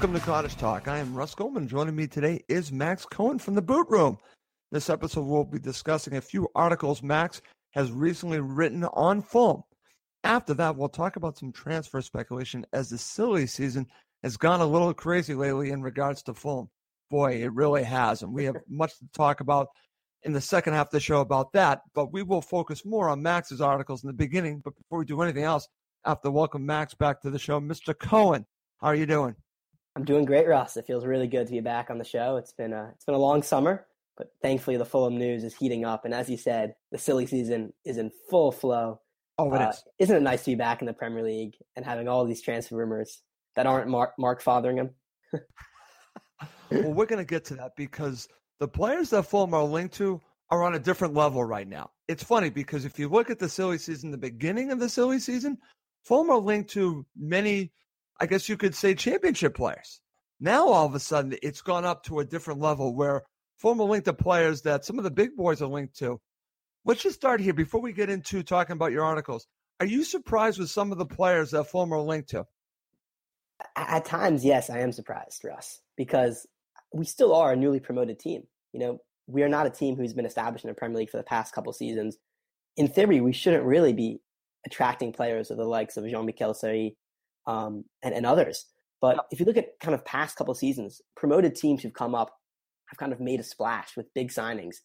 Welcome to Cottage Talk. I am Russ Goldman. Joining me today is Max Cohen from the Boot Room. This episode we'll be discussing a few articles Max has recently written on Fulham. After that, we'll talk about some transfer speculation as the silly season has gone a little crazy lately in regards to Fulham. Boy, it really has. And we have much to talk about in the second half of the show about that. But we will focus more on Max's articles in the beginning. But before we do anything else, I have to welcome Max back to the show. Mr. Cohen, how are you doing? I'm doing great, Ross. It feels really good to be back on the show. It's been a it's been a long summer, but thankfully the Fulham news is heating up, and as you said, the silly season is in full flow. Oh, it Uh, is. Isn't it nice to be back in the Premier League and having all these transfer rumors that aren't Mark Mark Fotheringham? Well, we're going to get to that because the players that Fulham are linked to are on a different level right now. It's funny because if you look at the silly season, the beginning of the silly season, Fulham are linked to many, I guess you could say, championship players. Now, all of a sudden, it's gone up to a different level where Fulham linked to players that some of the big boys are linked to. Let's just start here before we get into talking about your articles. Are you surprised with some of the players that Fulham are linked to? At times, yes, I am surprised, Russ, because we still are a newly promoted team. You know, we are not a team who's been established in the Premier League for the past couple seasons. In theory, we shouldn't really be attracting players of the likes of Jean-Michel Seri um, and, and others. But if you look at kind of past couple seasons, promoted teams who've come up have kind of made a splash with big signings.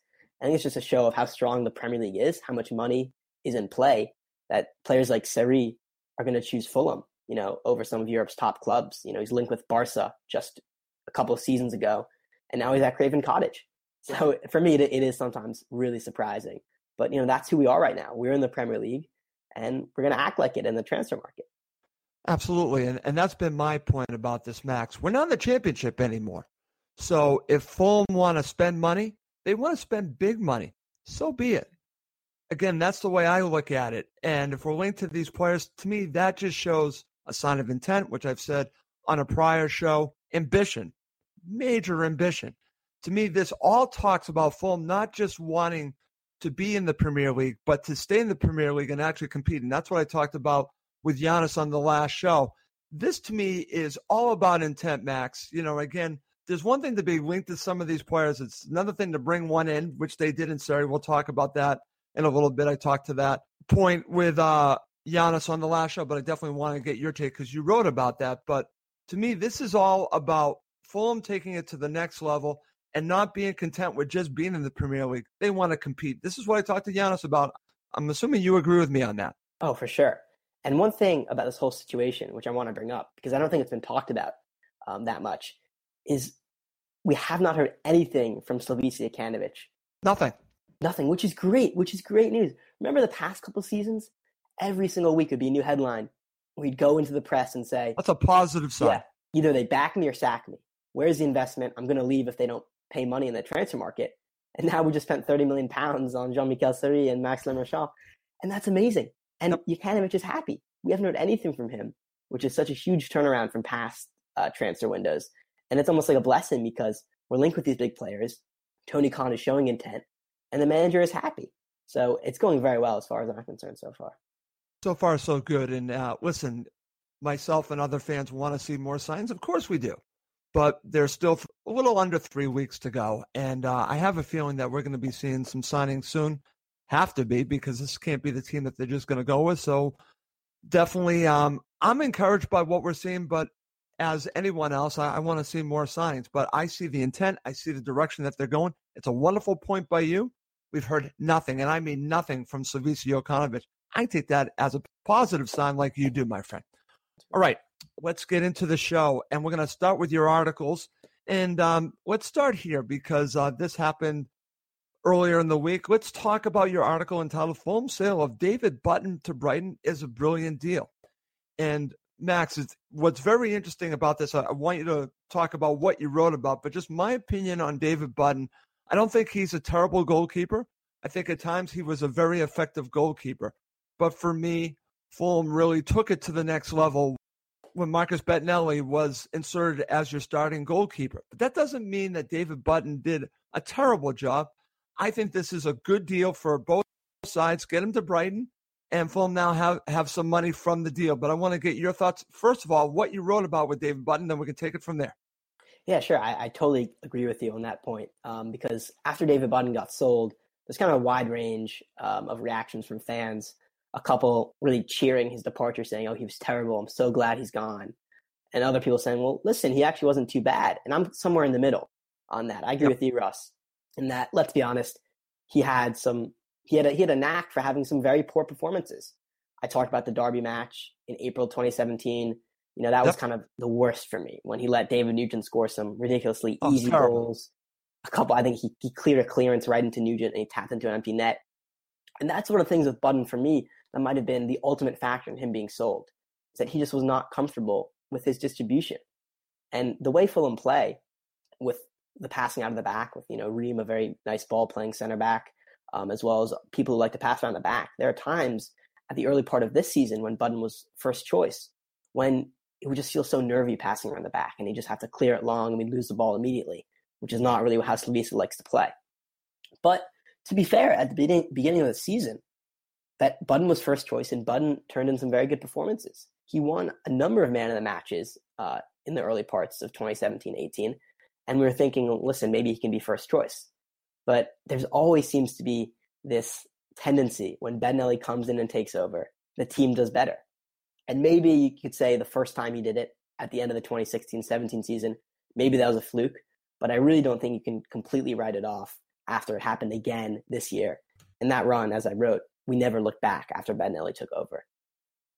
I think it's just a show of how strong the Premier League is, how much money is in play, that players like Seri are going to choose Fulham, you know, over some of Europe's top clubs. You know, he's linked with Barca just a couple of seasons ago, and now he's at Craven Cottage. So for me, it, it is sometimes really surprising. But, you know, that's who we are right now. We're in the Premier League, and we're going to act like it in the transfer market. Absolutely. And, and that's been my point about this, Max. We're not in the championship anymore. So if Fulham want to spend money, they want to spend big money. So be it. Again, that's the way I look at it. And if we're linked to these players, to me, that just shows a sign of intent, which I've said on a prior show, ambition, major ambition. To me, this all talks about Fulham not just wanting to be in the Premier League, but to stay in the Premier League and actually compete. And that's what I talked about with Giannis on the last show. This to me is all about intent, Max. You know, again, there's one thing to be linked to some of these players. It's another thing to bring one in, which they did in Seri. We'll talk about that in a little bit. I talked to that point with uh, Giannis on the last show, but I definitely want to get your take because you wrote about that. But to me, this is all about Fulham taking it to the next level and not being content with just being in the Premier League. They want to compete. This is what I talked to Giannis about. I'm assuming you agree with me on that. Oh, for sure. And one thing about this whole situation, which I want to bring up, because I don't think it's been talked about um, that much, is we have not heard anything from Slavisa Jokanovic. Nothing. Nothing, which is great, which is great news. Remember the past couple seasons? Every single week would be a new headline. We'd go into the press and say, That's a positive sign. Yeah, either they back me or sack me. Where's the investment? I'm going to leave if they don't pay money in the transfer market. And now we just spent 30 million pounds on Jean-Michel Seri and Max Le Marchand. And that's amazing. And yep. Jokanovic is happy. We haven't heard anything from him, which is such a huge turnaround from past uh, transfer windows. And it's almost like a blessing because we're linked with these big players. Tony Khan is showing intent, and the manager is happy. So it's going very well as far as I'm concerned so far. So far, so good. And uh, listen, myself and other fans want to see more signs. Of course, we do. But there's still a little under three weeks to go. And uh, I have a feeling that we're going to be seeing some signings soon. Have to be because this can't be the team that they're just going to go with. So definitely, um, I'm encouraged by what we're seeing. But as anyone else, I, I want to see more signs. But I see the intent. I see the direction that they're going. It's a wonderful point by you. We've heard nothing, and I mean nothing from Slavisa Jokanovic. I take that as a positive sign, like you do, my friend. All right, let's get into the show, and we're going to start with your articles. And um, let's start here because uh, this happened earlier in the week. Let's talk about your article entitled "Fulham Sale of David Button to Brighton is a Brilliant Deal." And Max, what's very interesting about this, I want you to talk about what you wrote about, but just my opinion on David Button. I don't think he's a terrible goalkeeper. I think at times he was a very effective goalkeeper. But for me, Fulham really took it to the next level when Marcus Bettinelli was inserted as your starting goalkeeper. But that doesn't mean that David Button did a terrible job. I think this is a good deal for both sides. Get him to Brighton and Fulham now have, have some money from the deal. But I want to get your thoughts, first of all, what you wrote about with David Button, then we can take it from there. Yeah, sure. I, I totally agree with you on that point um, because after David Button got sold, there's kind of a wide range um, of reactions from fans. A couple really cheering his departure, saying, "Oh, he was terrible. I'm so glad he's gone," and other people saying, "Well, listen, he actually wasn't too bad." And I'm somewhere in the middle on that. I agree yep. with you, Russ, in that. Let's be honest, he had some he had a, he had a knack for having some very poor performances. I talked about the Derby match in April 2017. You know, that was kind of the worst for me when he let David Nugent score some ridiculously oh, easy goals. A couple, I think he, he cleared a clearance right into Nugent and he tapped into an empty net. And that's one of the things with Button for me that might have been the ultimate factor in him being sold, is that he just was not comfortable with his distribution. And the way Fulham play with the passing out of the back, with, you know, Ream, a very nice ball playing center back, um, as well as people who like to pass around the back. There are times at the early part of this season when Button was first choice, when it would just feel so nervy passing around the back, and he just have to clear it long, and we lose the ball immediately, which is not really what how Slavisa likes to play. But to be fair, at the beginning, beginning of the season, that Button was first choice, and Button turned in some very good performances. He won a number of man of the matches uh, in the early parts of 2017-18, and we were thinking, listen, maybe he can be first choice. But there's always seems to be this tendency when Bettinelli comes in and takes over, the team does better. And maybe you could say the first time he did it at the end of the 2016-17 season, maybe that was a fluke. But I really don't think you can completely write it off after it happened again this year. In that run, as I wrote, we never looked back after Bettinelli took over.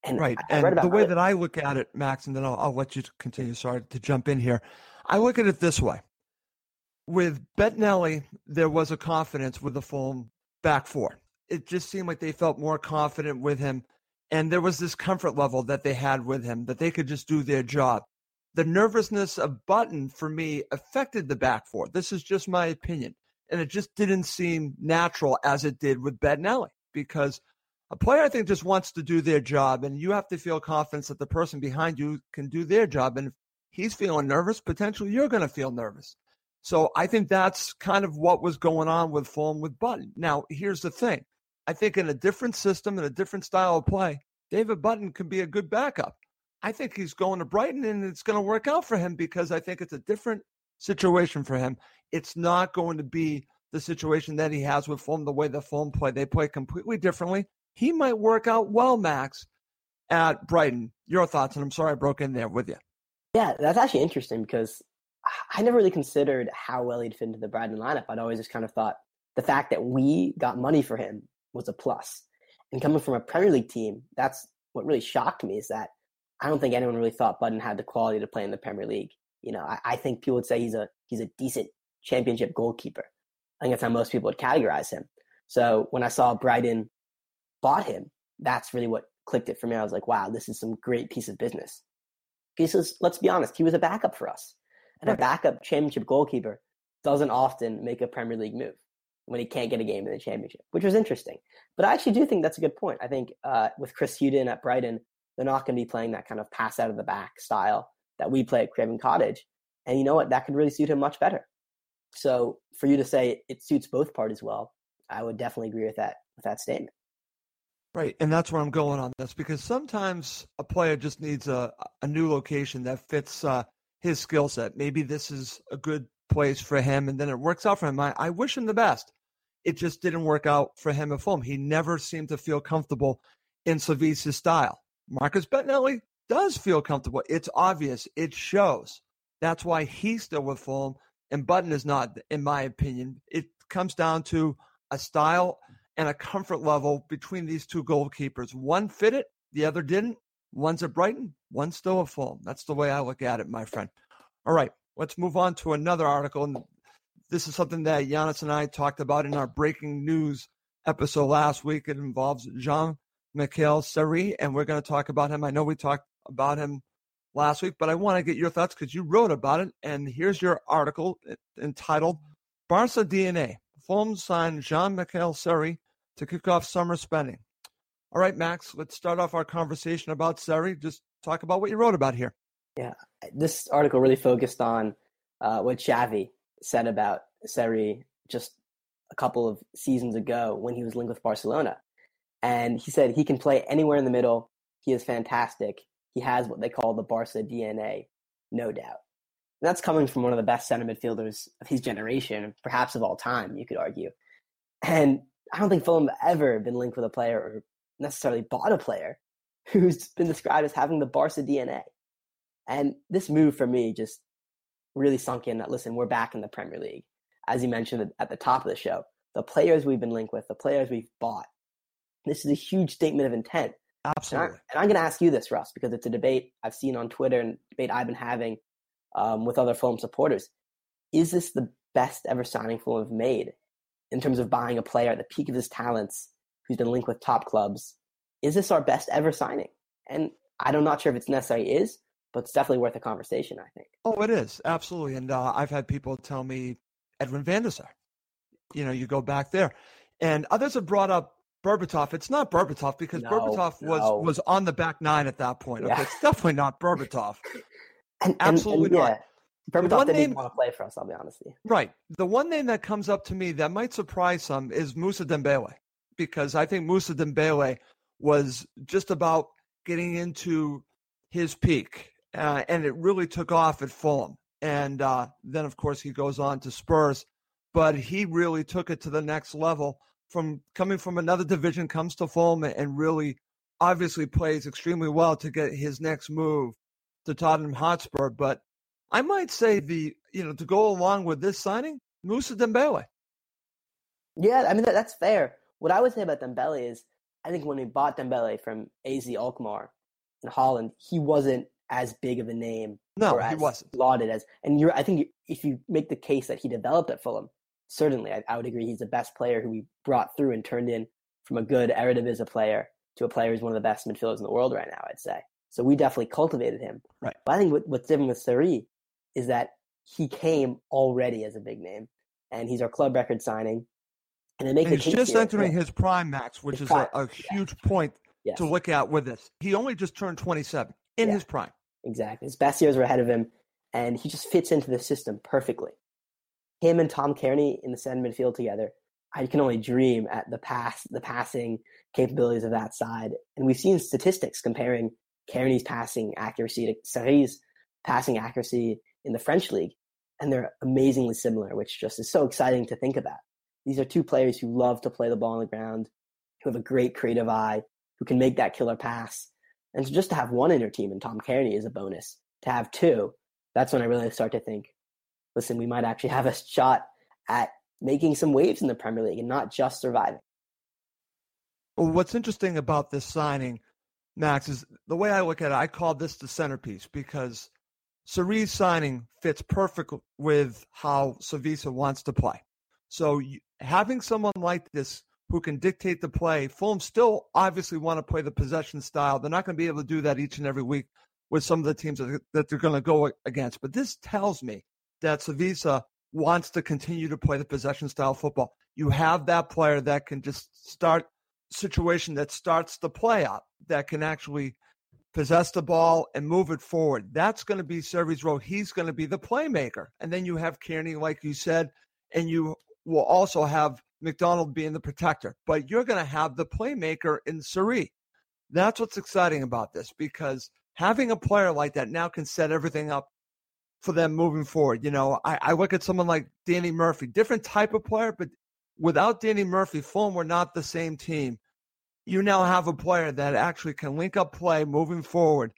And right. I, I and the way that I look at it, Max, and then I'll, I'll let you continue. Sorry to jump in here. I look at it this way with Bettinelli, there was a confidence with the full back four. It just seemed like they felt more confident with him. And there was this comfort level that they had with him that they could just do their job. The nervousness of Button for me affected the back four. This is just my opinion. And it just didn't seem natural as it did with Bettinelli because a player, I think, just wants to do their job. And you have to feel confidence that the person behind you can do their job. And if he's feeling nervous, potentially you're going to feel nervous. So I think that's kind of what was going on with Fulham with Button. Now, here's the thing. I think in a different system and a different style of play, David Button can be a good backup. I think he's going to Brighton and it's going to work out for him because I think it's a different situation for him. It's not going to be the situation that he has with Fulham, the way the Fulham play. They play completely differently. He might work out well, Max, at Brighton. Your thoughts, and I'm sorry I broke in there with you. Yeah, that's actually interesting because I never really considered how well he'd fit into the Brighton lineup. I'd always just kind of thought the fact that we got money for him was a plus. And coming from a Premier League team, that's what really shocked me is that I don't think anyone really thought Button had the quality to play in the Premier League. You know, I, I think people would say he's a he's a decent championship goalkeeper. I think that's how most people would categorize him. So when I saw Brighton bought him, that's really what clicked it for me. I was like, wow, this is some great piece of business. Because let's be honest, he was a backup for us. And a backup championship goalkeeper doesn't often make a Premier League move when he can't get a game in the championship, which was interesting. But I actually do think that's a good point. I think uh, with Chris Hughton at Brighton, they're not going to be playing that kind of pass out of the back style that we play at Craven Cottage. And you know what? That could really suit him much better. So for you to say it suits both parties well, I would definitely agree with that with that statement. Right, and that's where I'm going on this because sometimes a player just needs a a new location that fits uh, his skill set. Maybe this is a good place for him, and then it works out for him. I, I wish him the best. It just didn't work out for him at Fulham. He never seemed to feel comfortable in Slavisa's style. Marcus Bettinelli does feel comfortable. It's obvious. It shows. That's why he's still with Fulham, and Button is not, in my opinion. It comes down to a style and a comfort level between these two goalkeepers. One fit it, the other didn't. One's at Brighton, one's still at Fulham. That's the way I look at it, my friend. All right, let's move on to another article. And this is something that Giannis and I talked about in our breaking news episode last week. It involves Jean Michael Seri, and we're going to talk about him. I know we talked about him last week, but I want to get your thoughts because you wrote about it. And here's your article eh, entitled Barca DNA. Fulham signed Jean-Michel Seri to kick off summer spending. All right, Max, let's start off our conversation about Seri. Just talk about what you wrote about here. Yeah, this article really focused on uh, what Xavi said about Seri just a couple of seasons ago when he was linked with Barcelona. And he said he can play anywhere in the middle. He is fantastic. He has what they call the Barca DNA, no doubt. And that's coming from one of the best center midfielders of his generation, perhaps of all time, you could argue. And I don't think Fulham have ever been linked with a player or necessarily bought a player who's been described as having the Barca DNA. And this move for me just really sunk in that listen, we're back in the Premier League. As you mentioned at the top of the show, the players we've been linked with, the players we've bought, this is a huge statement of intent. Absolutely. And, I, am going to ask you this, Russ, because it's a debate I've seen on Twitter and debate I've been having um, with other Fulham supporters. Is this the best ever signing Fulham have made in terms of buying a player at the peak of his talents who's been linked with top clubs? Is this our best ever signing? And I'm not sure if it's necessarily is, but it's definitely worth a conversation, I think. Oh, it is. Absolutely. And uh, I've had people tell me Edwin van der Sar. You know, you go back there. And others have brought up Berbatov. It's not Berbatov because no, Berbatov was no. was on the back nine at that point. Okay, it's definitely not Berbatov. and, Absolutely and, and, not. Berbatov didn't name, want to play for us. I'll be honest with you. Right. The one name that comes up to me that might surprise some is Musa Dembele, because I think Musa Dembele was just about getting into his peak, uh, and it really took off at Fulham. And uh, then, of course, he goes on to Spurs, but he really took it to the next level from coming from another division, comes to Fulham and really obviously plays extremely well to get his next move to Tottenham Hotspur. But I might say the you know to go along with this signing, Moussa Dembele. Yeah, I mean that, that's fair. What I would say about Dembele is, I think when we bought Dembele from AZ Alkmaar in Holland, he wasn't as big of a name. No, he wasn't lauded as. And you're, I think if you make the case that he developed at Fulham, certainly I, I, would agree he's the best player who we brought through and turned in from a good Eredivisie player to a player who's one of the best midfielders in the world right now. I'd say so. We definitely cultivated him. Right. But I think what, what's different with Seri is that he came already as a big name, and he's our club record signing. And, it makes and he's just here, entering yeah. his prime, Max, which his is prime. A, a, huge point yes. to look at with this. He only just turned 27 in yeah. his prime. Exactly. His best years were ahead of him, and he just fits into the system perfectly him and Tom Cairney in the center midfield together, I can only dream at the pass, the passing capabilities of that side. And we've seen statistics comparing Cairney's passing accuracy to Seri's passing accuracy in the French league, and they're amazingly similar, which just is so exciting to think about. These are two players who love to play the ball on the ground, who have a great creative eye, who can make that killer pass. And so just to have one in your team and Tom Cairney is a bonus. To have two, that's when I really start to think listen, we might actually have a shot at making some waves in the Premier League and not just surviving. Well, what's interesting about this signing, Max, is the way I look at it, I call this the centerpiece because Seri's signing fits perfect with how Slavisa wants to play. So having someone like this who can dictate the play, Fulham still obviously want to play the possession style. They're not going to be able to do that each and every week with some of the teams that they're going to go against. But this tells me that Slavisa wants to continue to play the possession style football. You have that player that can just start situation that starts the play up, that can actually possess the ball and move it forward. That's going to be Seri's role. He's going to be the playmaker. And then you have Cairney, like you said, and you will also have McDonald being the protector. But you're going to have the playmaker in Seri. That's what's exciting about this because having a player like that now can set everything up for them moving forward. You know, I, I look at someone like Danny Murphy, different type of player, but without Danny Murphy, Fulham were not the same team. You now have a player that actually can link up play moving forward.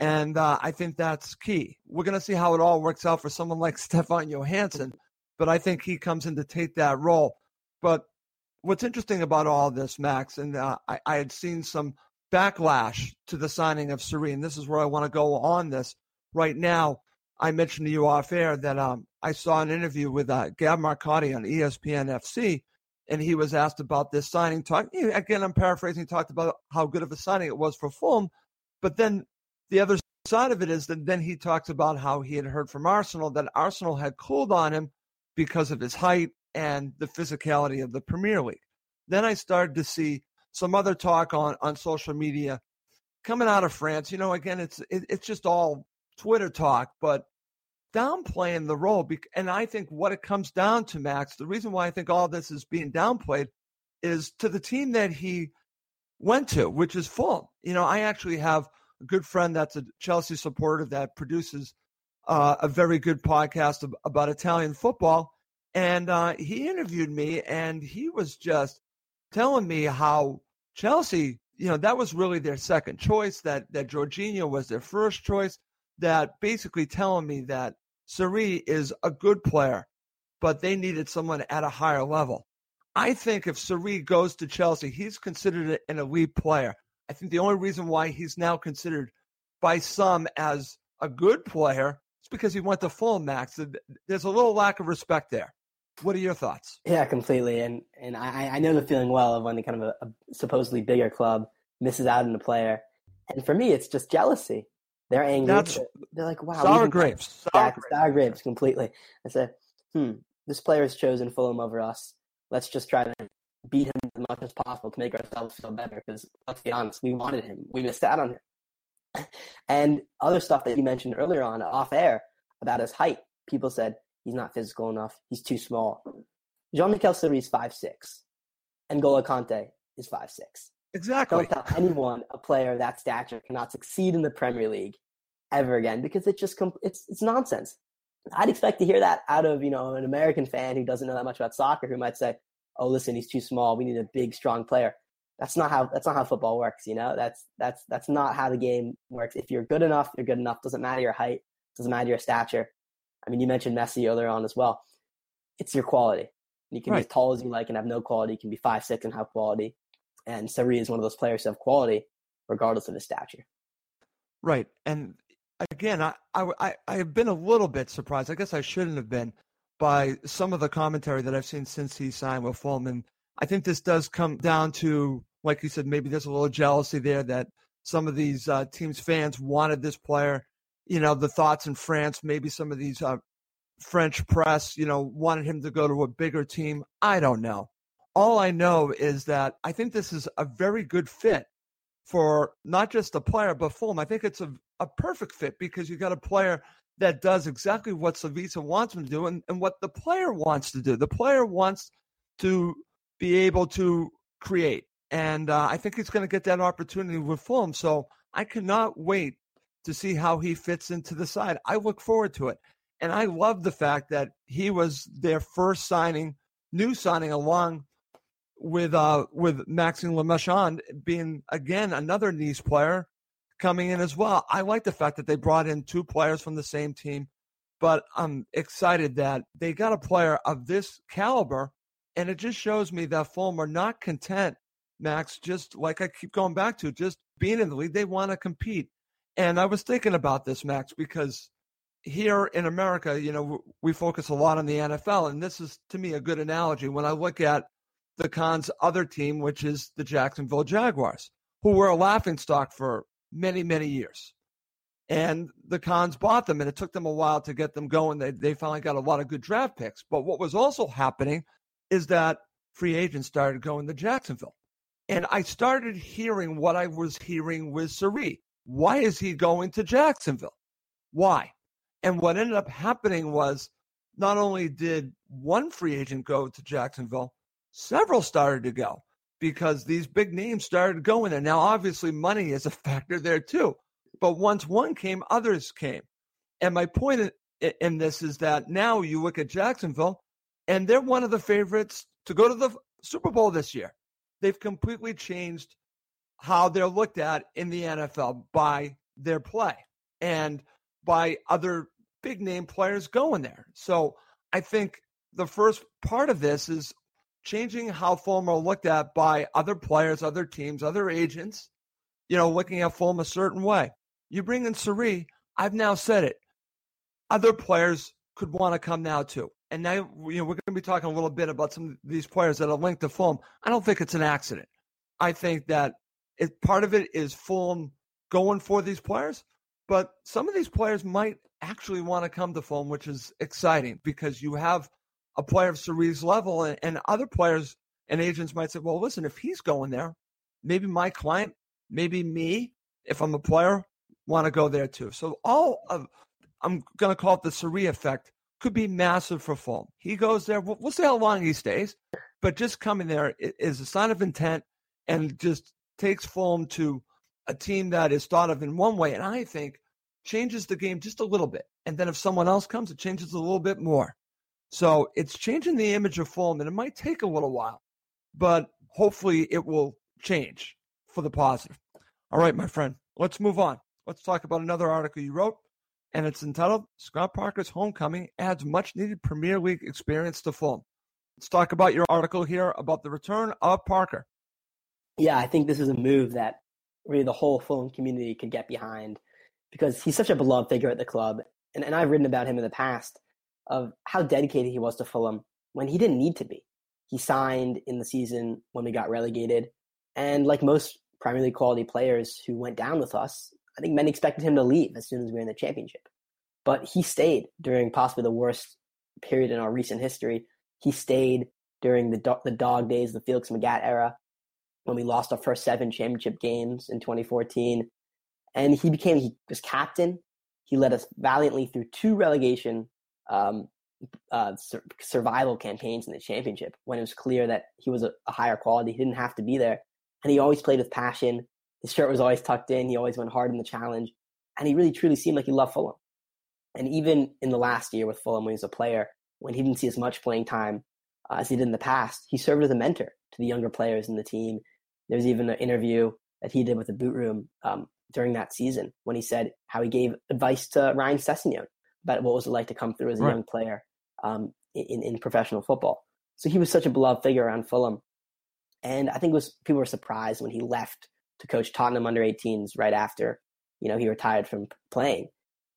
And uh, I think that's key. We're going to see how it all works out for someone like Stefan Johansen, but I think he comes in to take that role. But what's interesting about all this, Max, and uh, I, I, had seen some backlash to the signing of Seri. This is where I want to go on this right now. I mentioned to you off air that um, I saw an interview with uh, Gab Marcotti on ESPN FC, and he was asked about this signing. Talk again, I'm paraphrasing. Talked about how good of a signing it was for Fulham, but then the other side of it is that then he talks about how he had heard from Arsenal that Arsenal had cooled on him because of his height and the physicality of the Premier League. Then I started to see some other talk on, on social media coming out of France. You know, again, it's it, it's just all Twitter talk, but downplaying the role. And I think what it comes down to, Max, the reason why I think all this is being downplayed is to the team that he went to, which is Fulham. You know, I actually have a good friend that's a Chelsea supporter that produces uh, a very good podcast about Italian football. And uh, he interviewed me, and he was just telling me how Chelsea, you know, that was really their second choice. That that Jorginho was their first choice. That basically telling me that Seri is a good player, but they needed someone at a higher level. I think if Seri goes to Chelsea, he's considered an elite player. I think the only reason why he's now considered by some as a good player is because he went to full max. There's a little lack of respect there. What are your thoughts? Yeah, completely. And and I, I know the feeling well of when the kind of a, a supposedly bigger club misses out on a player. And for me, it's just jealousy. They're angry. That's, they're like, wow. Sour grapes. Sour, yeah, grapes. sour grapes completely. I said, hmm, this player has chosen Fulham over us. Let's just try to beat him as much as possible to make ourselves feel better. Because let's be honest, we wanted him. We missed out on him. and other stuff that you mentioned earlier on off air about his height. People said he's not physical enough. He's too small. Jean-Michel Seri is five six, and N'Golo Kante is five six. Exactly. Don't tell anyone a player of that stature cannot succeed in the Premier League ever again because it's just it's it's nonsense. I'd expect to hear that out of you know an American fan who doesn't know that much about soccer who might say, "Oh, listen, he's too small. We need a big, strong player." That's not how that's not how football works. You know, that's that's that's not how the game works. If you're good enough, you're good enough. Doesn't matter your height. Doesn't matter your stature. I mean, you mentioned Messi earlier on as well. It's your quality. You can right. be as tall as you like and have no quality. You can be five six and have quality. And Seri is one of those players who have quality regardless of his stature. Right. And again, I, I, I have been a little bit surprised. I guess I shouldn't have been by some of the commentary that I've seen since he signed with Fulham. And I think this does come down to, like you said, maybe there's a little jealousy there that some of these uh, teams' fans wanted this player. You know, the thoughts in France, maybe some of these uh, French press, you know, wanted him to go to a bigger team. I don't know all I know is that I think this is a very good fit for not just the player, but Fulham. I think it's a, a perfect fit because you got a player that does exactly what Slavisa wants him to do and, and what the player wants to do. The player wants to be able to create. And uh, I think he's going to get that opportunity with Fulham. So I cannot wait to see how he fits into the side. I look forward to it. And I love the fact that he was their first signing, new signing along with uh with Maxime Le Marchand being again another Nice player coming in as well. I like the fact that they brought in two players from the same team, but I'm excited that they got a player of this caliber, and it just shows me that Fulham are not content, Max. Just like I keep going back to, just being in the league, they want to compete. And I was thinking about this, Max, because here in America, you know, we focus a lot on the NFL, and this is to me a good analogy when I look at the Khans' other team, which is the Jacksonville Jaguars, who were a laughing stock for many, many years. And the Khans bought them, and it took them a while to get them going. They, they finally got a lot of good draft picks. But what was also happening is that free agents started going to Jacksonville. And I started hearing what I was hearing with Seri. Why is he going to Jacksonville? Why? And what ended up happening was not only did one free agent go to Jacksonville, several started to go because these big names started going there. Now, obviously, money is a factor there too. But once one came, others came. And my point in this is that now you look at Jacksonville, and they're one of the favorites to go to the Super Bowl this year. They've completely changed how they're looked at in the NFL by their play and by other big name players going there. So I think the first part of this is changing how Fulham are looked at by other players, other teams, other agents, you know, looking at Fulham a certain way. You bring in Seri, I've now said it. Other players could want to come now too. And now, you know, we're going to be talking a little bit about some of these players that are linked to Fulham. I don't think it's an accident. I think that it, part of it is Fulham going for these players, but some of these players might actually want to come to Fulham, which is exciting because you have a player of Seri's level, and, and other players and agents might say, well, listen, if he's going there, maybe my client, maybe me, if I'm a player, want to go there too. So all of, I'm going to call it the Seri effect, could be massive for Fulham. He goes there. We'll, we'll see how long he stays, but just coming there is a sign of intent and just takes Fulham to a team that is thought of in one way. And I think changes the game just a little bit. And then if someone else comes, it changes a little bit more. So it's changing the image of Fulham, and it might take a little while, but hopefully it will change for the positive. All right, my friend, let's move on. Let's talk about another article you wrote, and it's entitled Scott Parker's Homecoming Adds Much Needed Premier League Experience to Fulham. Let's talk about your article here about the return of Parker. Yeah, I think this is a move that really the whole Fulham community could get behind because he's such a beloved figure at the club. And, and I've written about him in the past of how dedicated he was to Fulham when he didn't need to be. He signed in the season when we got relegated. And like most Premier League quality players who went down with us, I think many expected him to leave as soon as we were in the championship. But he stayed during possibly the worst period in our recent history. He stayed during the, do- the dog days, the Felix Magath era, when we lost our first seven championship games in 2014 and he became he was captain. He led us valiantly through two relegation um, uh, sur- survival campaigns in the championship when it was clear that he was a, a, higher quality. He didn't have to be there, and he always played with passion. His shirt was always tucked in. He always went hard in the challenge, and he really truly seemed like he loved Fulham. And even in the last year with Fulham, when he was a player, when he didn't see as much playing time uh, as he did in the past, he served as a mentor to the younger players in the team. There's even an interview that he did with the boot room um, during that season when he said how he gave advice to Ryan Sessegnon about what was it like to come through as a right. young player um, in, in professional football. So he was such a beloved figure around Fulham. And I think was people were surprised when he left to coach Tottenham under 18s right after, you know, he retired from playing.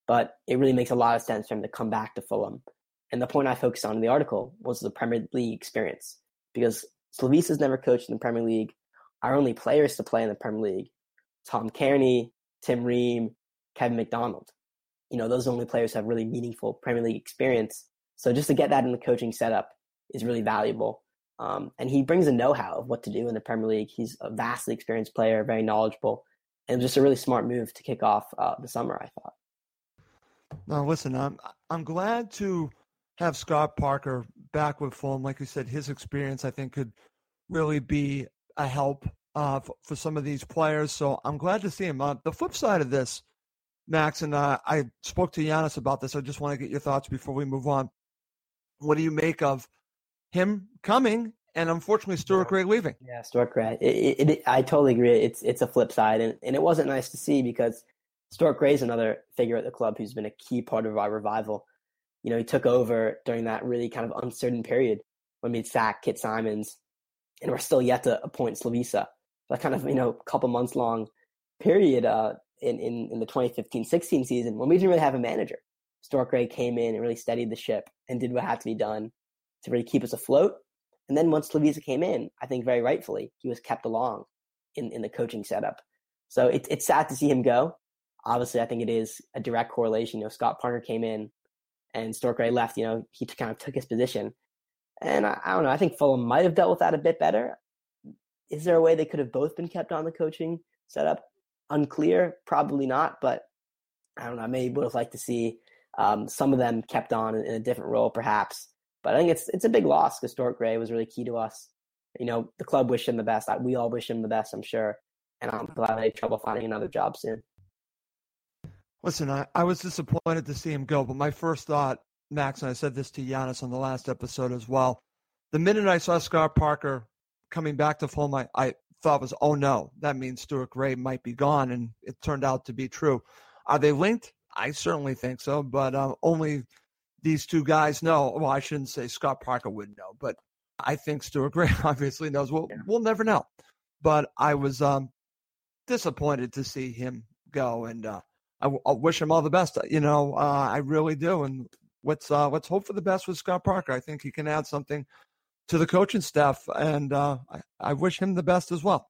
But it really makes a lot of sense for him to come back to Fulham. And the point I focused on in the article was the Premier League experience because Slavisa's never coached in the Premier League. Our only players to play in the Premier League Tom Cairney, Tim Ream, Kevin McDonald. You know, those only players have really meaningful Premier League experience. So just to get that in the coaching setup is really valuable. Um, and he brings a know-how of what to do in the Premier League. He's a vastly experienced player, very knowledgeable, and just a really smart move to kick off uh, the summer. I thought. Now, listen, I'm I'm glad to have Scott Parker back with Fulham. Like you said, his experience I think could really be a help uh, for, for, some of these players. So I'm glad to see him. Uh, the flip side of this, Max, and uh, I spoke to Giannis about this. I just want to get your thoughts before we move on. What do you make of him coming and unfortunately Stuart Gray leaving? Yeah, Stuart Gray. It, it, it, I totally agree. It's it's a flip side, and, and it wasn't nice to see because Stuart Gray is another figure at the club who's been a key part of our revival. you know, he took over during that really kind of uncertain period when we'd sacked Kit Symons, and we're still yet to appoint Slavisa. That kind of, you know, couple months long period uh, in, in, in the 2015-16 season when we didn't really have a manager. Stuart Gray came in and really steadied the ship and did what had to be done to really keep us afloat. And then once Slavisa came in, I think very rightfully, he was kept along in, in the coaching setup. So it, it's sad to see him go. Obviously, I think it is a direct correlation. You know, Scott Parker came in and Stuart Gray left. You know, he kind of took his position. And I, I don't know. I think Fulham might have dealt with that a bit better. Is there a way they could have both been kept on the coaching setup? Unclear. Probably not. But I don't know. Maybe would have liked to see um, some of them kept on in, in, a different role, perhaps. But I think it's it's a big loss because Stuart Gray was really key to us. You know, the club wished him the best. We all wish him the best, I'm sure. And I'm glad they had trouble finding another job soon. Listen, I, I was disappointed to see him go, but my first thought, Max, and I said this to Giannis on the last episode as well. The minute I saw Scott Parker coming back to full, I, I thought was, oh no, that means Stuart Gray might be gone, and it turned out to be true. Are they linked? I certainly think so, but uh, only these two guys know. Well, I shouldn't say Scott Parker would know, but I think Stuart Gray obviously knows. We'll, yeah. we'll never know. But I was um, disappointed to see him go, and uh, I, I wish him all the best. You know, uh, I really do. And let's uh, let's hope for the best with Scott Parker. I think he can add something to the coaching staff, and uh, I, I wish him the best as well.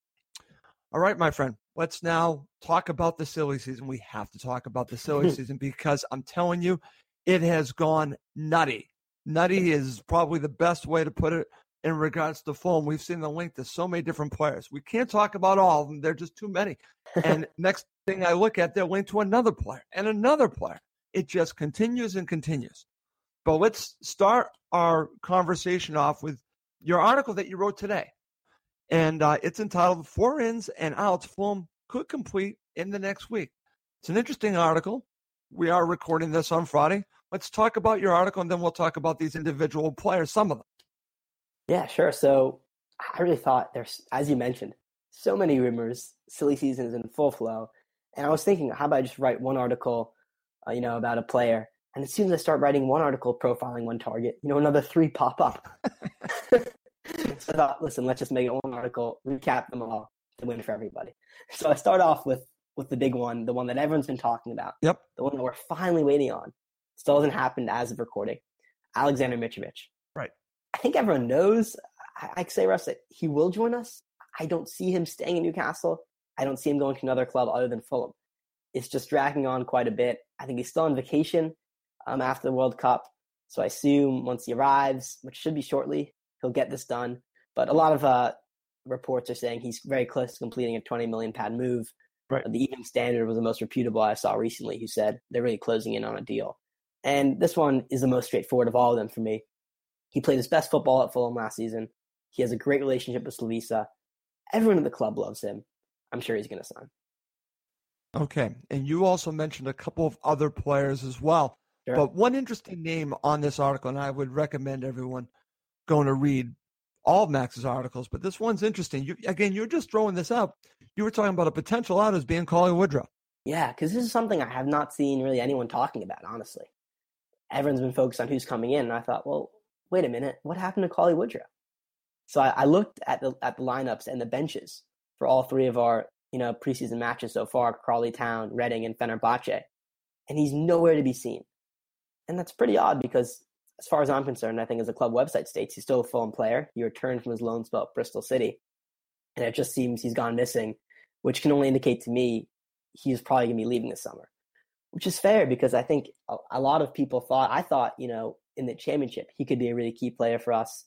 All right, my friend. Let's now talk about the silly season. We have to talk about the silly season because I'm telling you, it has gone nutty. Nutty is probably the best way to put it in regards to Fulham. We've seen the link to so many different players. We can't talk about all of them. They're just too many. And next thing I look at, they're linked to another player and another player. It just continues and continues. But let's start our conversation off with your article that you wrote today. And uh, it's entitled Four Ins and Outs Fulham Could Complete in the Next Week. It's an interesting article. We are recording this on Friday. Let's talk about your article and then we'll talk about these individual players, some of them. Yeah, sure. So I really thought there's, as you mentioned, so many rumors, silly seasons in full flow. And I was thinking, how about I just write one article, uh, you know, about a player? And as soon as I start writing one article profiling one target, you know, another three pop up. so I thought, listen, let's just make it one article, recap them all to win for everybody. So I start off with with the big one, the one that everyone's been talking about. Yep. The one that we're finally waiting on. Still hasn't happened as of recording. Alexander Mitrovic. Right. I think everyone knows. I, I say, Russ, that he will join us. I don't see him staying in Newcastle. I don't see him going to another club other than Fulham. It's just dragging on quite a bit. I think he's still on vacation um, after the World Cup. So I assume once he arrives, which should be shortly, he'll get this done. But a lot of uh, reports are saying he's very close to completing a 20 million pound move. Right. The Evening Standard was the most reputable I saw recently, who said they're really closing in on a deal. And this one is the most straightforward of all of them for me. He played his best football at Fulham last season. He has a great relationship with Slavisa. Everyone in the club loves him. I'm sure he's going to sign. Okay. And you also mentioned a couple of other players as well. Sure. But one interesting name on this article, and I would recommend everyone going to read all of Max's articles, but this one's interesting. You, again, you're just throwing this out. You were talking about a potential out as being Cauley Woodrow. Yeah, because this is something I have not seen really anyone talking about, honestly. Everyone's been focused on who's coming in, and I thought, well, wait a minute, what happened to Cauley Woodrow? So I, I looked at the at the lineups and the benches for all three of our you know preseason matches so far: Crawley Town, Reading, and Fenerbahce, and he's nowhere to be seen. And that's pretty odd because as far as I'm concerned, I think as the club website states, he's still a Fulham player. He returned from his loan spell at Bristol City, and it just seems he's gone missing, which can only indicate to me he's probably going to be leaving this summer, which is fair because I think a, lot of people thought, I thought, you know, in the championship, he could be a really key player for us.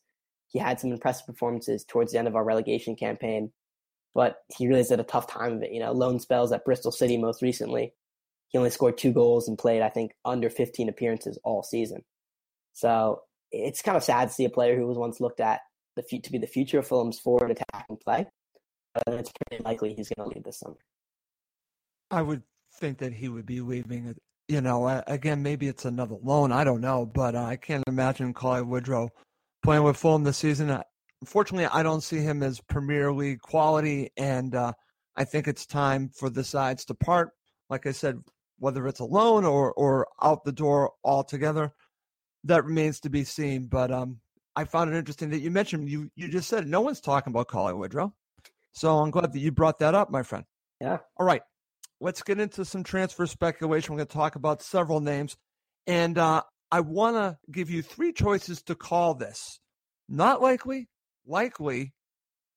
He had some impressive performances towards the end of our relegation campaign, but he really has had a tough time of it. You know, loan spells at Bristol City most recently. He only scored two goals and played, I think, under 15 appearances all season. So it's kind of sad to see a player who was once looked at the to be the future of Fulham's forward attacking play. But it's pretty likely he's going to leave this summer. I would think that he would be leaving. You know, again, maybe it's another loan. I don't know, but I can't imagine Cauley Woodrow playing with Fulham this season. Unfortunately, I don't see him as Premier League quality, and uh, I think it's time for the sides to part. Like I said, whether it's a loan or or out the door altogether. that remains to be seen. But um, I found it interesting that you mentioned you you just said no one's talking about Cauley Woodrow. So I'm glad that you brought that up, my friend. Yeah. All right. Let's get into some transfer speculation. We're going to talk about several names. And uh, I want to give you three choices to call this not likely, likely,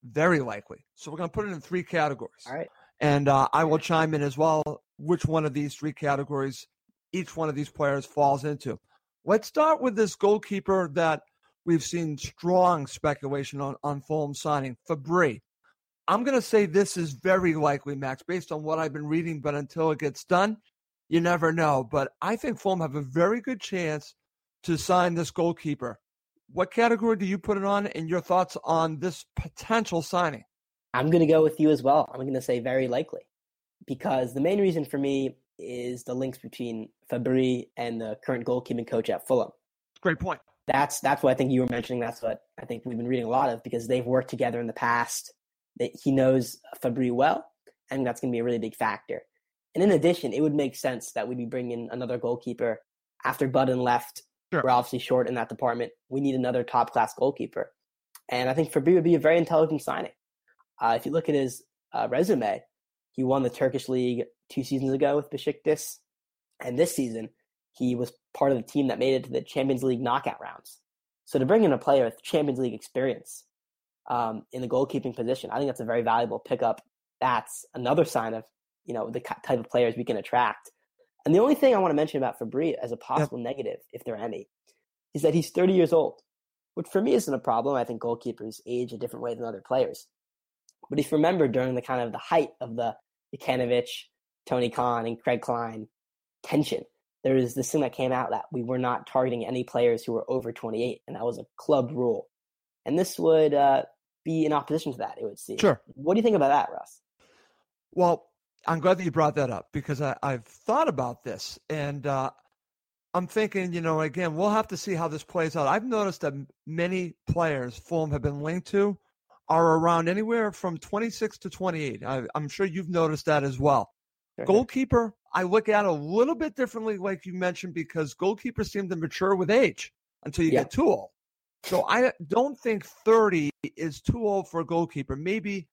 very likely. So we're going to put it in three categories. All right. And uh, I will chime in as well which one of these three categories each one of these players falls into. Let's start with this goalkeeper that we've seen strong speculation on, on Fulham signing, Fabri. I'm going to say this is very likely, Max, based on what I've been reading, but until it gets done, you never know. But I think Fulham have a very good chance to sign this goalkeeper. What category do you put it on, and your thoughts on this potential signing? I'm going to go with you as well. I'm going to say very likely because the main reason for me is the links between Fabri and the current goalkeeping coach at Fulham. Great point. That's that's what I think you were mentioning. That's what I think we've been reading a lot of because they've worked together in the past. That he knows Fabri well, and that's going to be a really big factor. And in addition, it would make sense that we'd be bringing another goalkeeper after Button left. Sure. We're obviously short in that department. We need another top class goalkeeper, and I think Fabri would be a very intelligent signing. Uh, if you look at his uh, resume, he won the Turkish league two seasons ago with Besiktas, and this season he was part of the team that made it to the Champions League knockout rounds. So to bring in a player with Champions League experience um, in the goalkeeping position, I think that's a very valuable pickup. That's another sign of you know the type of players we can attract. And the only thing I want to mention about Fabri as a possible yep. negative, if there are any, is that he's 30 years old, which for me isn't a problem. I think goalkeepers age a different way than other players. But if you remember during the kind of the height of the Jokanovic, Tony Khan, and Craig Kline tension, there was this thing that came out that we were not targeting any players who were over 28, and that was a club rule. And this would uh, be in opposition to that, it would seem. Sure. What do you think about that, Russ? Well, I'm glad that you brought that up because I, have thought about this and uh, I'm thinking, you know, again, we'll have to see how this plays out. I've noticed that many players Fulham have been linked to are around anywhere from 26 to 28. I, am sure you've noticed that as well. Okay. Goalkeeper, I look at it a little bit differently, like you mentioned, because goalkeepers seem to mature with age until you yeah. get too old. So I don't think 30 is too old for a goalkeeper. Maybe,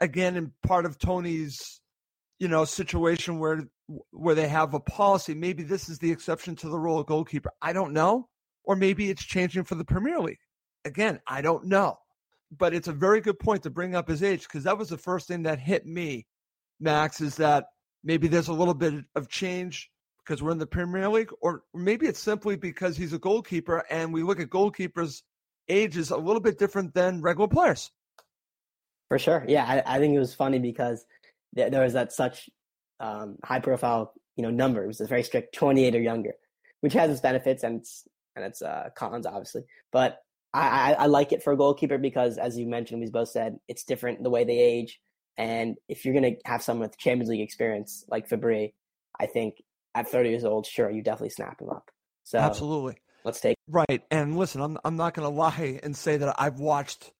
again, in part of Tony's, you know, situation where where they have a policy, maybe this is the exception to the rule of goalkeeper. I don't know, or maybe it's changing for the Premier League. Again, I don't know but it's a very good point to bring up his age because that was the first thing that hit me, Max, is that maybe there's a little bit of change because we're in the Premier League, or maybe it's simply because he's a goalkeeper and we look at goalkeepers' ages a little bit different than regular players. For sure. Yeah, I, I think it was funny because there, there was that such um, high profile, you know, number. It was a very strict 28 or younger, which has its benefits and its and its uh, cons, obviously. But I, I, like it for a goalkeeper because, as you mentioned, we both said it's different the way they age. And if you're going to have someone with Champions League experience like Fabri, I think at 30 years old, sure, you definitely snap him up. So absolutely, let's take right. And listen, I'm I'm not going to lie and say that I've watched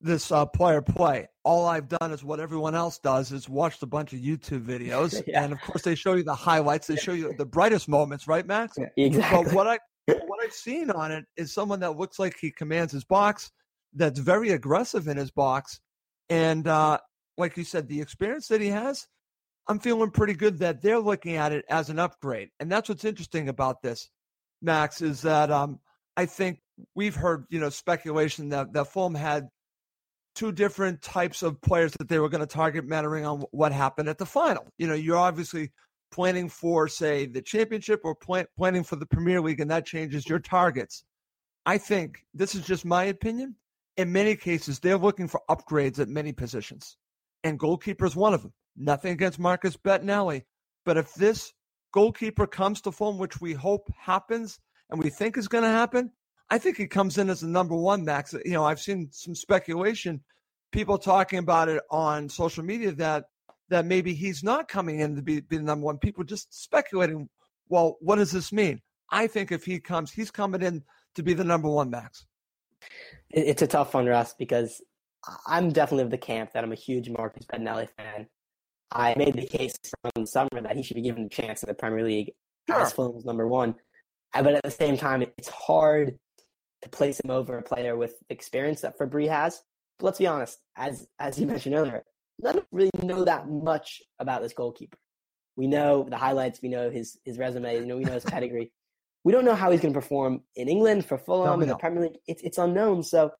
this uh, player play. All I've done is what everyone else does is watched a bunch of YouTube videos, yeah. and of course they show you the highlights. They show you the brightest moments, right, Max? Yeah, exactly. But what I what I've seen on it is someone that looks like he commands his box, that's very aggressive in his box, and uh, like you said, the experience that he has, I'm feeling pretty good that they're looking at it as an upgrade, and that's what's interesting about this, Max, is that um, I think we've heard you know speculation that that Fulham had two different types of players that they were going to target, mattering on what happened at the final. You know, you're obviously planning for, say, the championship or plan- planning for the Premier League, and that changes your targets. I think this is just my opinion. In many cases, they're looking for upgrades at many positions, and goalkeeper is one of them. Nothing against Marcus Bettinelli, but if this goalkeeper comes to form, which we hope happens and we think is going to happen, I think he comes in as the number one max. You know, I've seen some speculation, people talking about it on social media that that maybe he's not coming in to be, be the number one. People just speculating, well, what does this mean? I think if he comes, he's coming in to be the number one max. It's a tough one, Russ, because I'm definitely of the camp that I'm a huge Marcus Bettinelli fan. I made the case from the summer that he should be given a chance in the Premier League sure. as Fulham's number one. Uh, but at the same time, it's hard to place him over a player with experience that Fabri has. But let's be honest, as as you mentioned earlier, none of really know that much about this goalkeeper. We know the highlights, we know his his resume, you know, we know his pedigree. We don't know how he's going to perform in England for Fulham in the Premier League. It's it's unknown. So,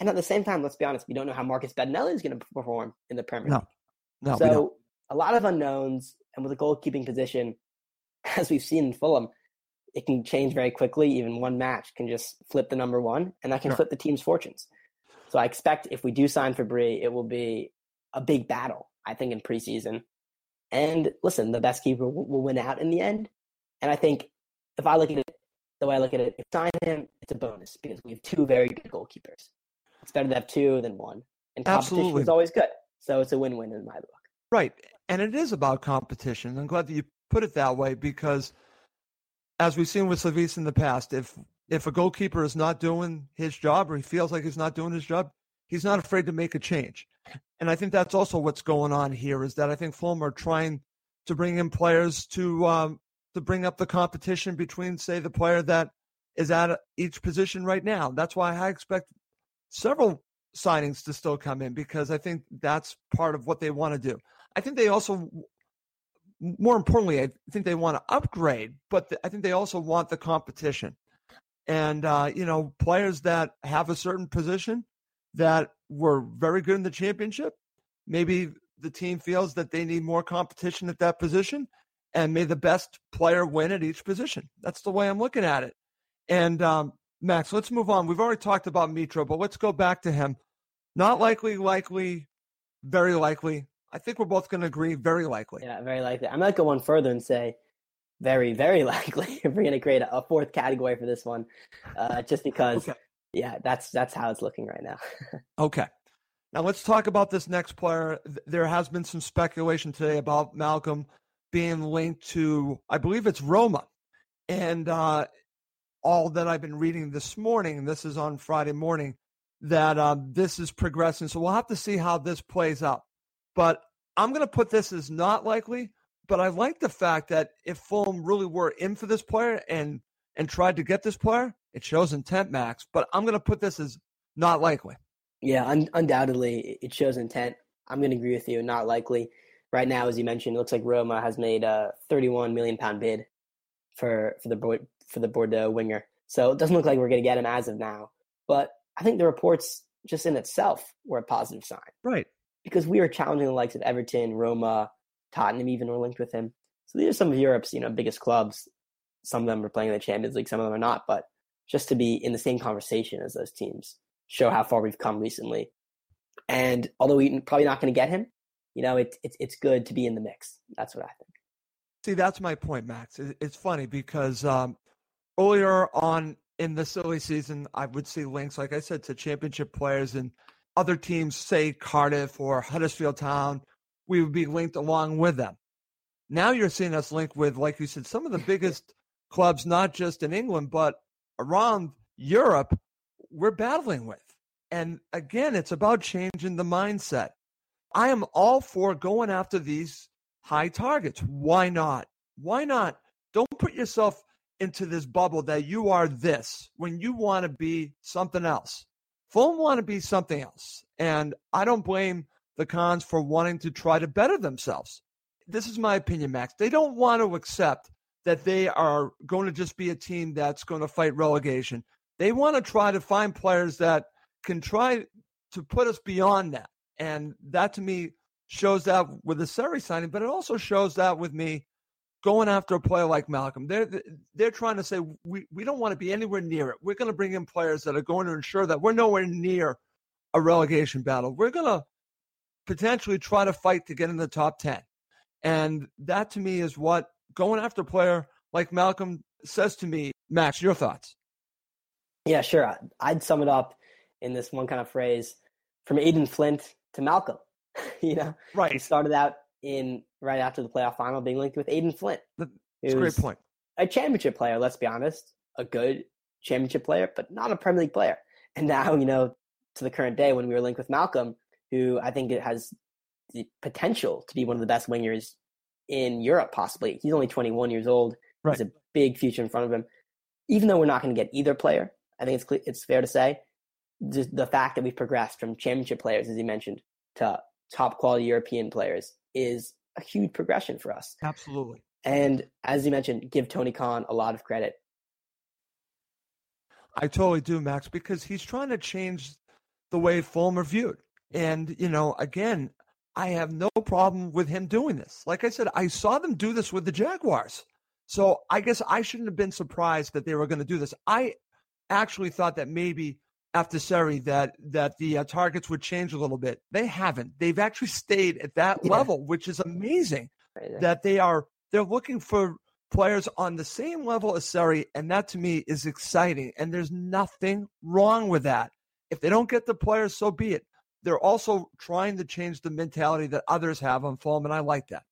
and at the same time, let's be honest, we don't know how Marcus Bettinelli is going to perform in the Premier League. No, no. So a lot of unknowns, and with a goalkeeping position, as we've seen in Fulham, it can change very quickly. Even one match can just flip the number one, and that can flip the team's fortunes. So I expect if we do sign Fabri, it will be a big battle. I think in preseason. And listen, the best keeper will, will win out in the end. And I think if I look at it the way I look at it, if sign him, it's a bonus because we have two very good goalkeepers. It's better to have two than one. And competition Absolutely. is always good. So it's a win win in my book. Right. And it is about competition. I'm glad that you put it that way because as we've seen with Slavisa in the past, if if a goalkeeper is not doing his job or he feels like he's not doing his job, he's not afraid to make a change. And I think that's also what's going on here is that I think Fulham are trying to bring in players to um, to bring up the competition between, say, the player that is at each position right now. That's why I expect several signings to still come in because I think that's part of what they want to do. I think they also, more importantly, I think they want to upgrade, but I think they also want the competition. And, uh, you know, players that have a certain position that were very good in the championship, maybe the team feels that they need more competition at that position and may the best player win at each position. That's the way I'm looking at it. And um, Max, let's move on. We've already talked about Mitro, but let's go back to him. Not likely, likely, very likely. I think we're both going to agree, very likely. Yeah, very likely. I might go one further and say very, very likely. we're going to create a, fourth category for this one, uh, just because. Okay. Yeah, that's that's how it's looking right now. okay. Now let's talk about this next player. There has been some speculation today about Malcolm being linked to, I believe it's Roma. And uh, all that I've been reading this morning, this is on Friday morning, that uh, this is progressing. So we'll have to see how this plays out. But I'm going to put this as not likely. But I like the fact that if Fulham really were in for this player and and tried to get this player, it shows intent, Max. But I'm going to put this as not likely. Yeah, un- undoubtedly, it shows intent. I'm going to agree with you. Not likely right now, as you mentioned, it looks like Roma has made a 31 million pound bid for for the for the Bordeaux winger. So it doesn't look like we're going to get him as of now. But I think the reports just in itself were a positive sign, right? Because we are challenging the likes of Everton, Roma, Tottenham, even were linked with him. So these are some of Europe's you know biggest clubs. Some of them are playing in the Champions League, some of them are not. But just to be in the same conversation as those teams show how far we've come recently. And although we're probably not going to get him, you know, it's it's it's good to be in the mix. That's what I think. See, that's my point, Max. It's funny because um, earlier on in the silly season, I would see links, like I said, to championship players and other teams, say Cardiff or Huddersfield Town. We would be linked along with them. Now you're seeing us linked with, like you said, some of the biggest clubs, not just in England, but around Europe, we're battling with. And again, it's about changing the mindset. I am all for going after these high targets. Why not? Why not? Don't put yourself into this bubble that you are this when you want to be something else. Fulham want to be something else. And I don't blame the Khans for wanting to try to better themselves. This is my opinion, Max. They don't want to accept that they are going to just be a team that's going to fight relegation. They want to try to find players that can try to put us beyond that. And that to me shows that with the Seri signing, but it also shows that with me going after a player like Malcolm. They're they're trying to say we, we don't want to be anywhere near it. We're going to bring in players that are going to ensure that we're nowhere near a relegation battle. We're going to potentially try to fight to get in the top 10. And that to me is what going after a player like Malcolm says to me. Max, your thoughts? Yeah, sure. I'd sum it up in this one kind of phrase from Aden Flint to Malcolm. you know, right. He started out in right after the playoff final being linked with Aden Flint. That's a great point. A championship player, let's be honest, a good championship player, but not a Premier League player. And now, you know, to the current day when we were linked with Malcolm, who I think it has the potential to be one of the best wingers in Europe, possibly. He's only 21 years old. Right. He's a big future in front of him. even though we're not going to get either player, I think it's it's fair to say just the fact that we've progressed from championship players, as you mentioned, to top quality European players is a huge progression for us. Absolutely. And as you mentioned, give Tony Khan a lot of credit. I totally do, Max, because he's trying to change the way Fulham are viewed. And, you know, again, I have no problem with him doing this. Like I said, I saw them do this with the Jaguars. So I guess I shouldn't have been surprised that they were going to do this. I actually thought that maybe after Seri that that the uh, targets would change a little bit. They haven't. They've actually stayed at that yeah. level, which is amazing. Right. That they are they're looking for players on the same level as Seri, and that to me is exciting. And there's nothing wrong with that. If they don't get the players, so be it. They're also trying to change the mentality that others have on Fulham, and I like that.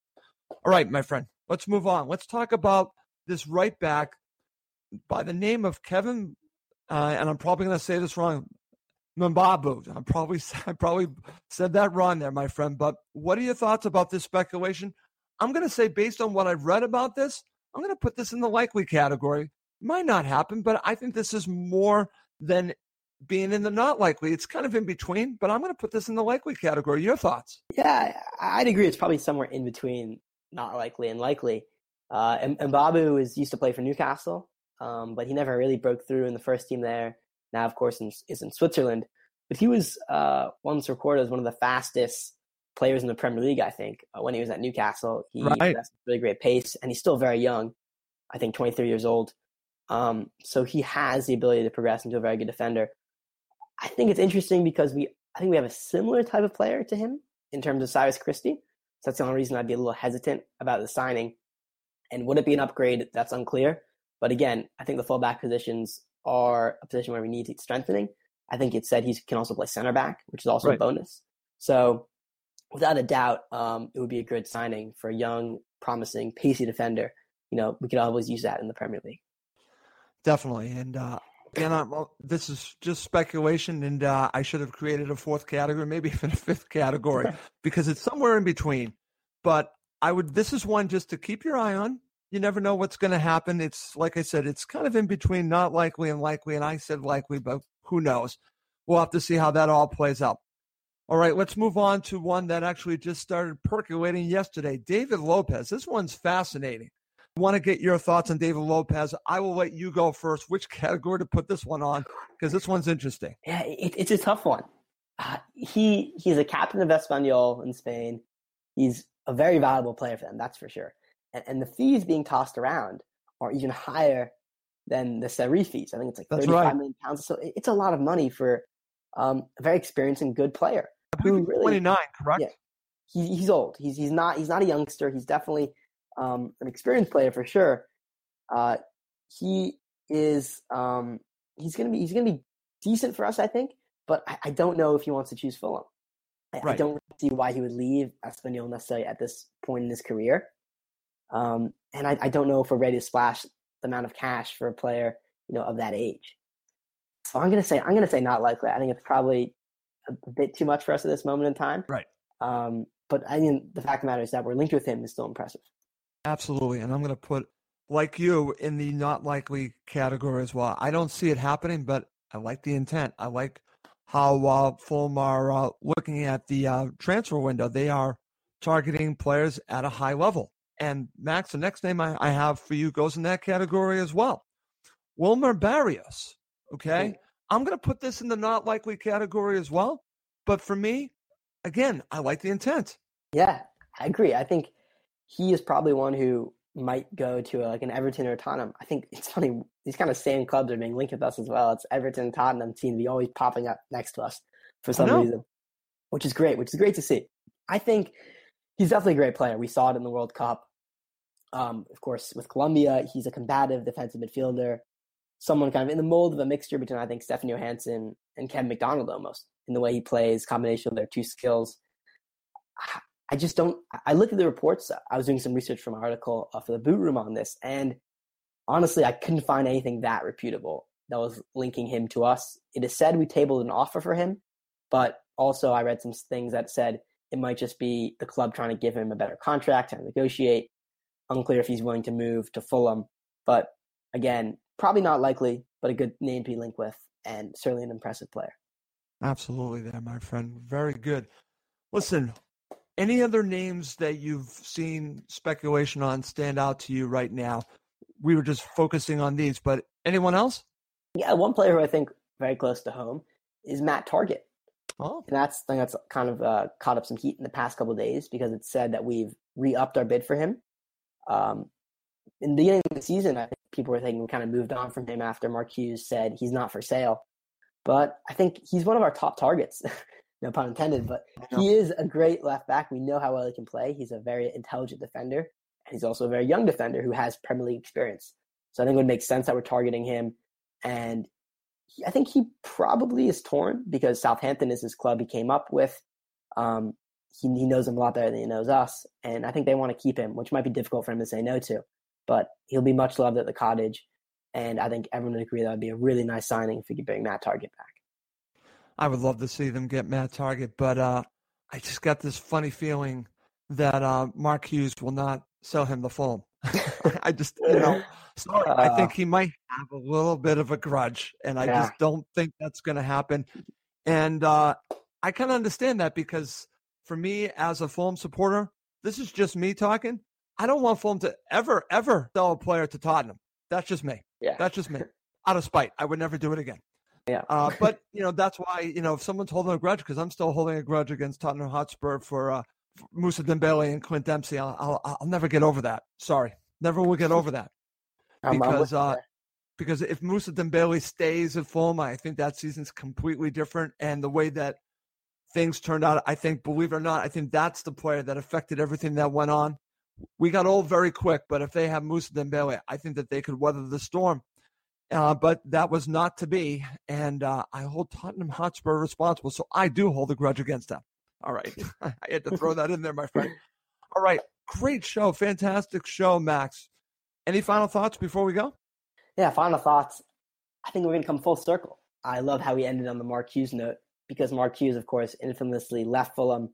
All right, my friend, let's move on. Let's talk about this right back by the name of Kevin, uh, and I'm probably going to say this wrong, Mbabu. I'm probably I probably said that wrong there, my friend. But what are your thoughts about this speculation? I'm going to say, based on what I've read about this, I'm going to put this in the likely category. Might not happen, but I think this is more than being in the not likely. It's kind of in between, but I'm going to put this in the likely category. Your thoughts? Yeah, I'd agree. It's probably somewhere in between not likely and likely. Uh, and, Mbabu is used to play for Newcastle, um, but he never really broke through in the first team there. Now, of course, in, is in Switzerland. But he was uh, once recorded as one of the fastest players in the Premier League, I think, uh, when he was at Newcastle. He right. has really great pace, and he's still very young. I think 23 years old. Um, so he has the ability to progress into a very good defender. I think it's interesting because we, I think we have a similar type of player to him in terms of Cyrus Christie. So that's the only reason I'd be a little hesitant about the signing. And would it be an upgrade? That's unclear. But again, I think the fullback positions are a position where we need strengthening. I think it said he can also play center back, which is also right. a bonus. So without a doubt, um, it would be a good signing for a young, promising, pacey defender. You know, we could always use that in the Premier League. Definitely, and uh, and well, this is just speculation, and uh, I should have created a fourth category, maybe even a fifth category, because it's somewhere in between. But I would. This is one just to keep your eye on. You never know what's going to happen. It's like I said, it's kind of in between, not likely and likely. And I said likely, but who knows? We'll have to see how that all plays out. All right, let's move on to one that actually just started percolating yesterday. David Lopez. This one's fascinating. Want to get your thoughts on David Lopez. I will let you go first. Which category to put this one on? Because this one's interesting. Yeah, it, it's a tough one. Uh, he he's a captain of Espanyol in Spain. He's a very valuable player for them, that's for sure. And, and the fees being tossed around are even higher than the Seri fees. I think it's like that's thirty-five right. million pounds. So it's a lot of money for um, a very experienced and good player who really 29, correct? Yeah, he, he's old. He's he's not he's not a youngster. He's definitely um, an experienced player for sure. Uh, he is um, he's gonna be he's gonna be decent for us, I think. But I, I don't know if he wants to choose Fulham. I, right. I, don't see why he would leave Espanyol necessarily at this point in his career. Um, and I, I don't know if we're ready to splash the amount of cash for a player, you know, of that age. So I'm gonna say I'm gonna say not likely. I think it's probably a bit too much for us at this moment in time. Right. Um, but I mean, the fact of the matter is that we're linked with him is still impressive. Absolutely. And I'm going to put, like you, in the not likely category as well. I don't see it happening, but I like the intent. I like how uh, Fulham are uh, looking at the uh, transfer window. They are targeting players at a high level. And Max, the next name I, I have for you goes in that category as well. Wilmer Barrios. Okay. I'm going to put this in the not likely category as well. But for me, again, I like the intent. Yeah, I agree. I think he is probably one who might go to a, like an Everton or Tottenham. I think it's funny; these kind of same clubs are being linked with us as well. It's Everton, Tottenham seem to be always popping up next to us for some reason, which is great. Which is great to see. I think he's definitely a great player. We saw it in the World Cup. Um, of course, with Colombia, he's a combative defensive midfielder someone kind of in the mold of a mixture between I think Stefan Johansen and Ken McDonald almost in the way he plays, combination of their two skills. I just don't. I looked at the reports. I was doing some research from an article uh, for the boot room on this, and honestly, I couldn't find anything that reputable that was linking him to us. It is said we tabled an offer for him, but also I read some things that said it might just be the club trying to give him a better contract and negotiate. Unclear if he's willing to move to Fulham, but again, probably not likely, but a good name to be linked with, and certainly an impressive player. Absolutely, there, my friend. Very good. Listen, any other names that you've seen speculation on stand out to you right now? We were just focusing on these, but anyone else? Yeah, one player who I think very close to home is Matt Targett. Oh, and that's thing that's kind of uh, caught up some heat in the past couple days because it's said that we've re-upped our bid for him. Um, in the beginning of the season, I think people were thinking we kind of moved on from him after Mark Hughes said he's not for sale. But I think he's one of our top targets. no pun intended, but he is a great left back. We know how well he can play. He's a very intelligent defender, and he's also a very young defender who has Premier League experience. So I think it would make sense that we're targeting him. And he, I think he probably is torn because Southampton is his club he came up with. Um, he, he knows him a lot better than he knows us, and I think they want to keep him, which might be difficult for him to say no to. But he'll be much loved at the cottage, and I think everyone would agree that would be a really nice signing if we could bring Matt Targett back. I would love to see them get Matt Targett, but uh, I just got this funny feeling that uh, Mark Hughes will not sell him the phone. I just, you know, sorry, uh, I think he might have a little bit of a grudge, and I yeah. just don't think that's going to happen. And uh, I kind of understand that because for me, as a Fulham supporter, this is just me talking. I don't want Fulham to ever, ever sell a player to Tottenham. That's just me. Yeah. That's just me. Out of spite. I would never do it again. Yeah. uh, but you know that's why you know if someone's holding a grudge because I'm still holding a grudge against Tottenham Hotspur for, uh, for Moussa Dembele and Clint Dempsey. I'll, I'll, I'll never get over that. Sorry, never will get over that because uh, because if Moussa Dembele stays at Fulham, I think that season's completely different. And the way that things turned out, I think, believe it or not, I think that's the player that affected everything that went on. We got old very quick, but if they have Moussa Dembele, I think that they could weather the storm. Uh, but that was not to be. And uh, I hold Tottenham Hotspur responsible. So I do hold a grudge against them. All right. I had to throw that in there, my friend. All right. Great show. Fantastic show, Max. Any final thoughts before we go? Yeah, final thoughts. I think we're going to come full circle. I love how we ended on the Mark Hughes note because Mark Hughes, of course, infamously left Fulham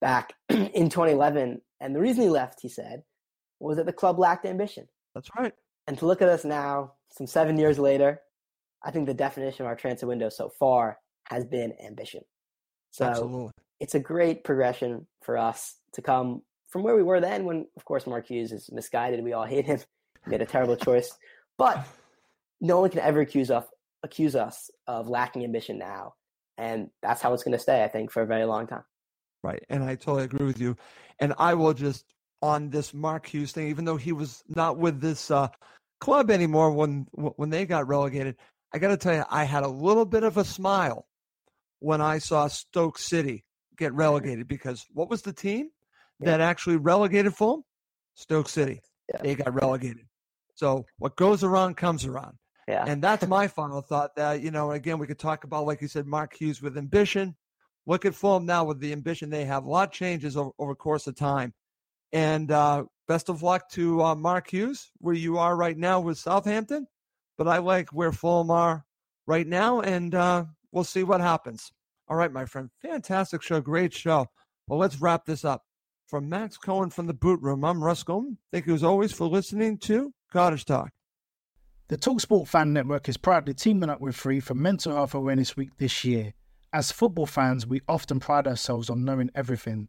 back in 2011. And the reason he left, he said, was that the club lacked ambition. That's right. And to look at us now, some seven years later, I think the definition of our transfer window so far has been ambition. So Absolutely. it's a great progression for us to come from where we were then when, of course, Mark Hughes is misguided. We all hate him. He made a terrible choice. But no one can ever accuse us, accuse us of lacking ambition now. And that's how it's going to stay, I think, for a very long time. Right. And I totally agree with you. And I will just, on this Mark Hughes thing, even though he was not with this uh, club anymore when when they got relegated. I got to tell you, I had a little bit of a smile when I saw Stoke City get relegated because what was the team yeah. that actually relegated Fulham? Stoke City. Yeah. They got relegated. So what goes around comes around. Yeah. And that's my final thought. That you know, again, we could talk about, like you said, Mark Hughes with ambition. Look at Fulham now with the ambition they have. A lot changes over, over course of time. And uh, best of luck to uh, Mark Hughes, where you are right now with Southampton. But I like where Fulham are right now, and uh, we'll see what happens. All right, my friend. Fantastic show. Great show. Well, let's wrap this up. From Max Cohen from the Boot Room, I'm Russ Goldman. Thank you as always for listening to Cottage Talk. The Talksport Fan Network is proudly teaming up with Free for Mental Health Awareness Week this year. As football fans, we often pride ourselves on knowing everything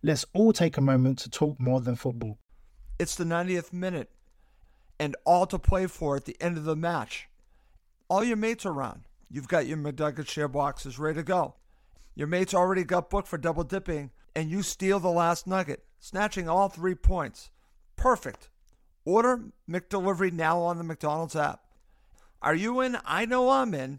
Let's all take a moment to talk more than football. It's the 90th minute and all to play for at the end of the match. All your mates are around. You've got your McNugget share boxes ready to go. Your mates already got booked for double dipping, and you steal the last nugget, snatching all three points. Perfect. Order McDelivery now on the McDonald's app. Are you in? I know I'm in